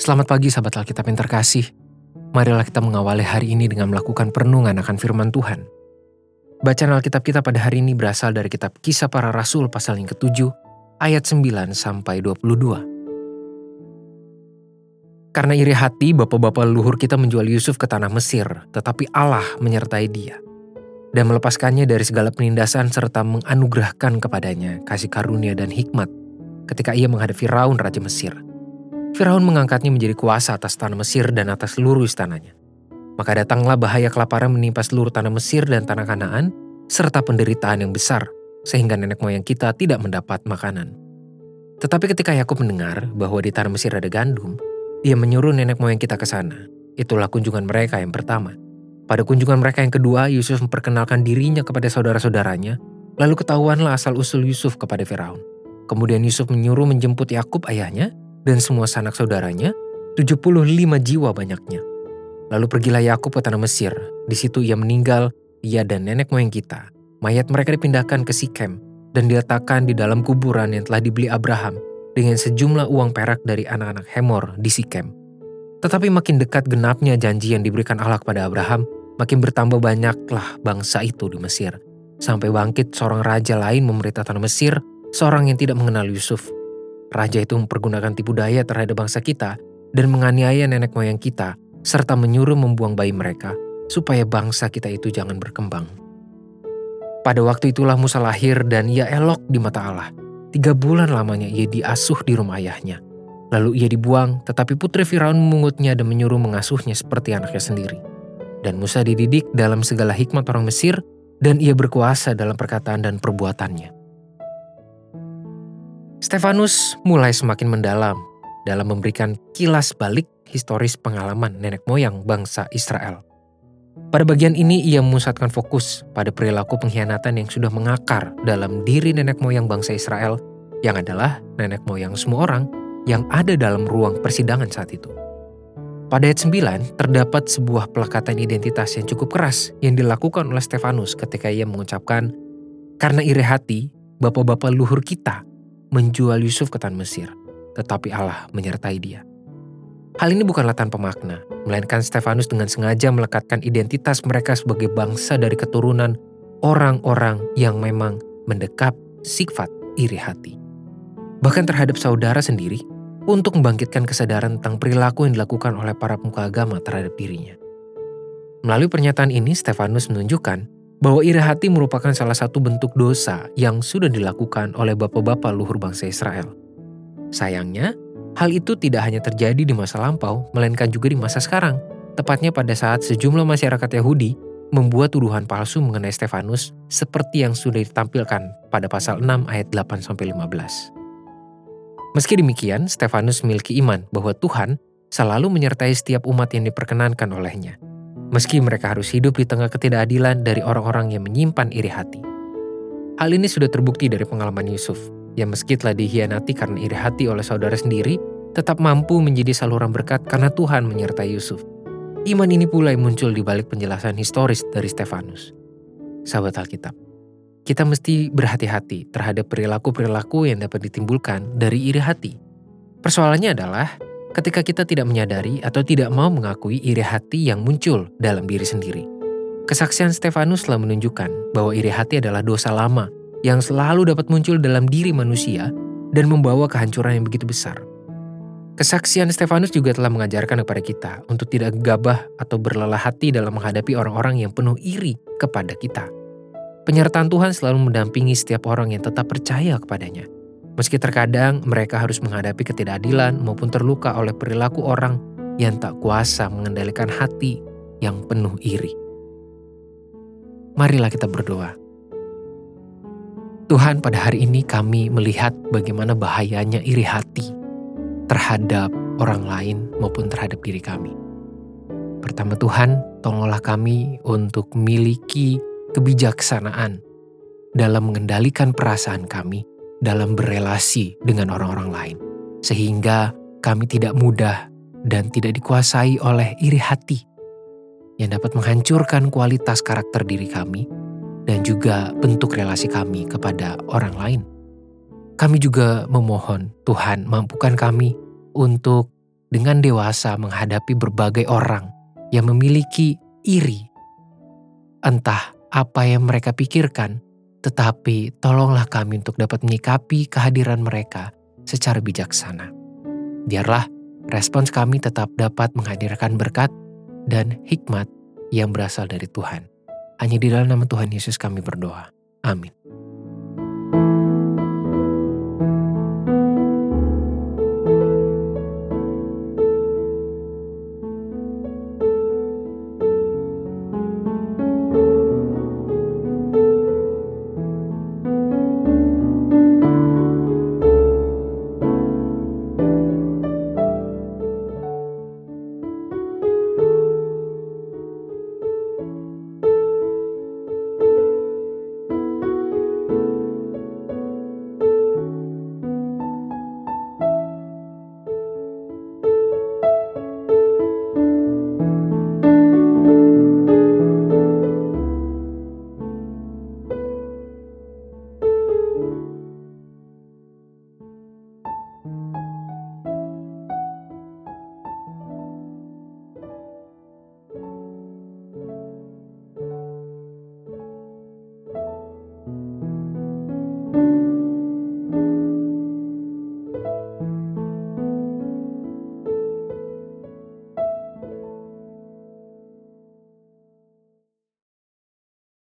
Selamat pagi sahabat Alkitab yang terkasih. Marilah kita mengawali hari ini dengan melakukan perenungan akan firman Tuhan. Bacaan Alkitab kita pada hari ini berasal dari kitab Kisah Para Rasul pasal yang ke-7 ayat 9 sampai 22. Karena iri hati bapak-bapak leluhur kita menjual Yusuf ke tanah Mesir, tetapi Allah menyertai dia dan melepaskannya dari segala penindasan serta menganugerahkan kepadanya kasih karunia dan hikmat ketika ia menghadapi Firaun Raja Mesir Firaun mengangkatnya menjadi kuasa atas tanah Mesir dan atas seluruh istananya. Maka datanglah bahaya kelaparan menimpa seluruh tanah Mesir dan tanah Kanaan, serta penderitaan yang besar, sehingga nenek moyang kita tidak mendapat makanan. Tetapi ketika Yakub mendengar bahwa di tanah Mesir ada gandum, ia menyuruh nenek moyang kita ke sana. Itulah kunjungan mereka yang pertama. Pada kunjungan mereka yang kedua, Yusuf memperkenalkan dirinya kepada saudara-saudaranya, lalu ketahuanlah asal-usul Yusuf kepada Firaun. Kemudian Yusuf menyuruh menjemput Yakub ayahnya dan semua sanak saudaranya, 75 jiwa banyaknya. Lalu pergilah Yakub ke tanah Mesir. Di situ ia meninggal, ia dan nenek moyang kita. Mayat mereka dipindahkan ke Sikem dan diletakkan di dalam kuburan yang telah dibeli Abraham dengan sejumlah uang perak dari anak-anak Hemor di Sikem. Tetapi makin dekat genapnya janji yang diberikan Allah kepada Abraham, makin bertambah banyaklah bangsa itu di Mesir. Sampai bangkit seorang raja lain memerintah tanah Mesir, seorang yang tidak mengenal Yusuf, Raja itu mempergunakan tipu daya terhadap bangsa kita dan menganiaya nenek moyang kita, serta menyuruh membuang bayi mereka, supaya bangsa kita itu jangan berkembang. Pada waktu itulah Musa lahir dan ia elok di mata Allah. Tiga bulan lamanya ia diasuh di rumah ayahnya. Lalu ia dibuang, tetapi putri Firaun memungutnya dan menyuruh mengasuhnya seperti anaknya sendiri. Dan Musa dididik dalam segala hikmat orang Mesir, dan ia berkuasa dalam perkataan dan perbuatannya. Stefanus mulai semakin mendalam dalam memberikan kilas balik historis pengalaman nenek moyang bangsa Israel. Pada bagian ini ia memusatkan fokus pada perilaku pengkhianatan yang sudah mengakar dalam diri nenek moyang bangsa Israel yang adalah nenek moyang semua orang yang ada dalam ruang persidangan saat itu. Pada ayat 9 terdapat sebuah pelakatan identitas yang cukup keras yang dilakukan oleh Stefanus ketika ia mengucapkan, Karena iri hati, bapak-bapak luhur kita menjual Yusuf ke tanah Mesir, tetapi Allah menyertai dia. Hal ini bukanlah tanpa makna, melainkan Stefanus dengan sengaja melekatkan identitas mereka sebagai bangsa dari keturunan orang-orang yang memang mendekap sifat iri hati. Bahkan terhadap saudara sendiri, untuk membangkitkan kesadaran tentang perilaku yang dilakukan oleh para pemuka agama terhadap dirinya. Melalui pernyataan ini, Stefanus menunjukkan bahwa iri hati merupakan salah satu bentuk dosa yang sudah dilakukan oleh bapak-bapak luhur bangsa Israel. Sayangnya, hal itu tidak hanya terjadi di masa lampau, melainkan juga di masa sekarang, tepatnya pada saat sejumlah masyarakat Yahudi membuat tuduhan palsu mengenai Stefanus seperti yang sudah ditampilkan pada pasal 6 ayat 8-15. Meski demikian, Stefanus memiliki iman bahwa Tuhan selalu menyertai setiap umat yang diperkenankan olehnya – meski mereka harus hidup di tengah ketidakadilan dari orang-orang yang menyimpan iri hati. Hal ini sudah terbukti dari pengalaman Yusuf, yang meski telah dihianati karena iri hati oleh saudara sendiri, tetap mampu menjadi saluran berkat karena Tuhan menyertai Yusuf. Iman ini pula yang muncul di balik penjelasan historis dari Stefanus. Sahabat Alkitab, kita mesti berhati-hati terhadap perilaku-perilaku yang dapat ditimbulkan dari iri hati. Persoalannya adalah ketika kita tidak menyadari atau tidak mau mengakui iri hati yang muncul dalam diri sendiri. Kesaksian Stefanus telah menunjukkan bahwa iri hati adalah dosa lama yang selalu dapat muncul dalam diri manusia dan membawa kehancuran yang begitu besar. Kesaksian Stefanus juga telah mengajarkan kepada kita untuk tidak gegabah atau berlelah hati dalam menghadapi orang-orang yang penuh iri kepada kita. Penyertaan Tuhan selalu mendampingi setiap orang yang tetap percaya kepadanya – Meski terkadang mereka harus menghadapi ketidakadilan maupun terluka oleh perilaku orang yang tak kuasa mengendalikan hati yang penuh iri. Marilah kita berdoa. Tuhan, pada hari ini kami melihat bagaimana bahayanya iri hati terhadap orang lain maupun terhadap diri kami. Pertama Tuhan, tolonglah kami untuk memiliki kebijaksanaan dalam mengendalikan perasaan kami dalam berelasi dengan orang-orang lain, sehingga kami tidak mudah dan tidak dikuasai oleh iri hati yang dapat menghancurkan kualitas karakter diri kami dan juga bentuk relasi kami kepada orang lain. Kami juga memohon Tuhan mampukan kami untuk dengan dewasa menghadapi berbagai orang yang memiliki iri. Entah apa yang mereka pikirkan, tetapi tolonglah kami untuk dapat menyikapi kehadiran mereka secara bijaksana. Biarlah respons kami tetap dapat menghadirkan berkat dan hikmat yang berasal dari Tuhan. Hanya di dalam nama Tuhan Yesus kami berdoa. Amin.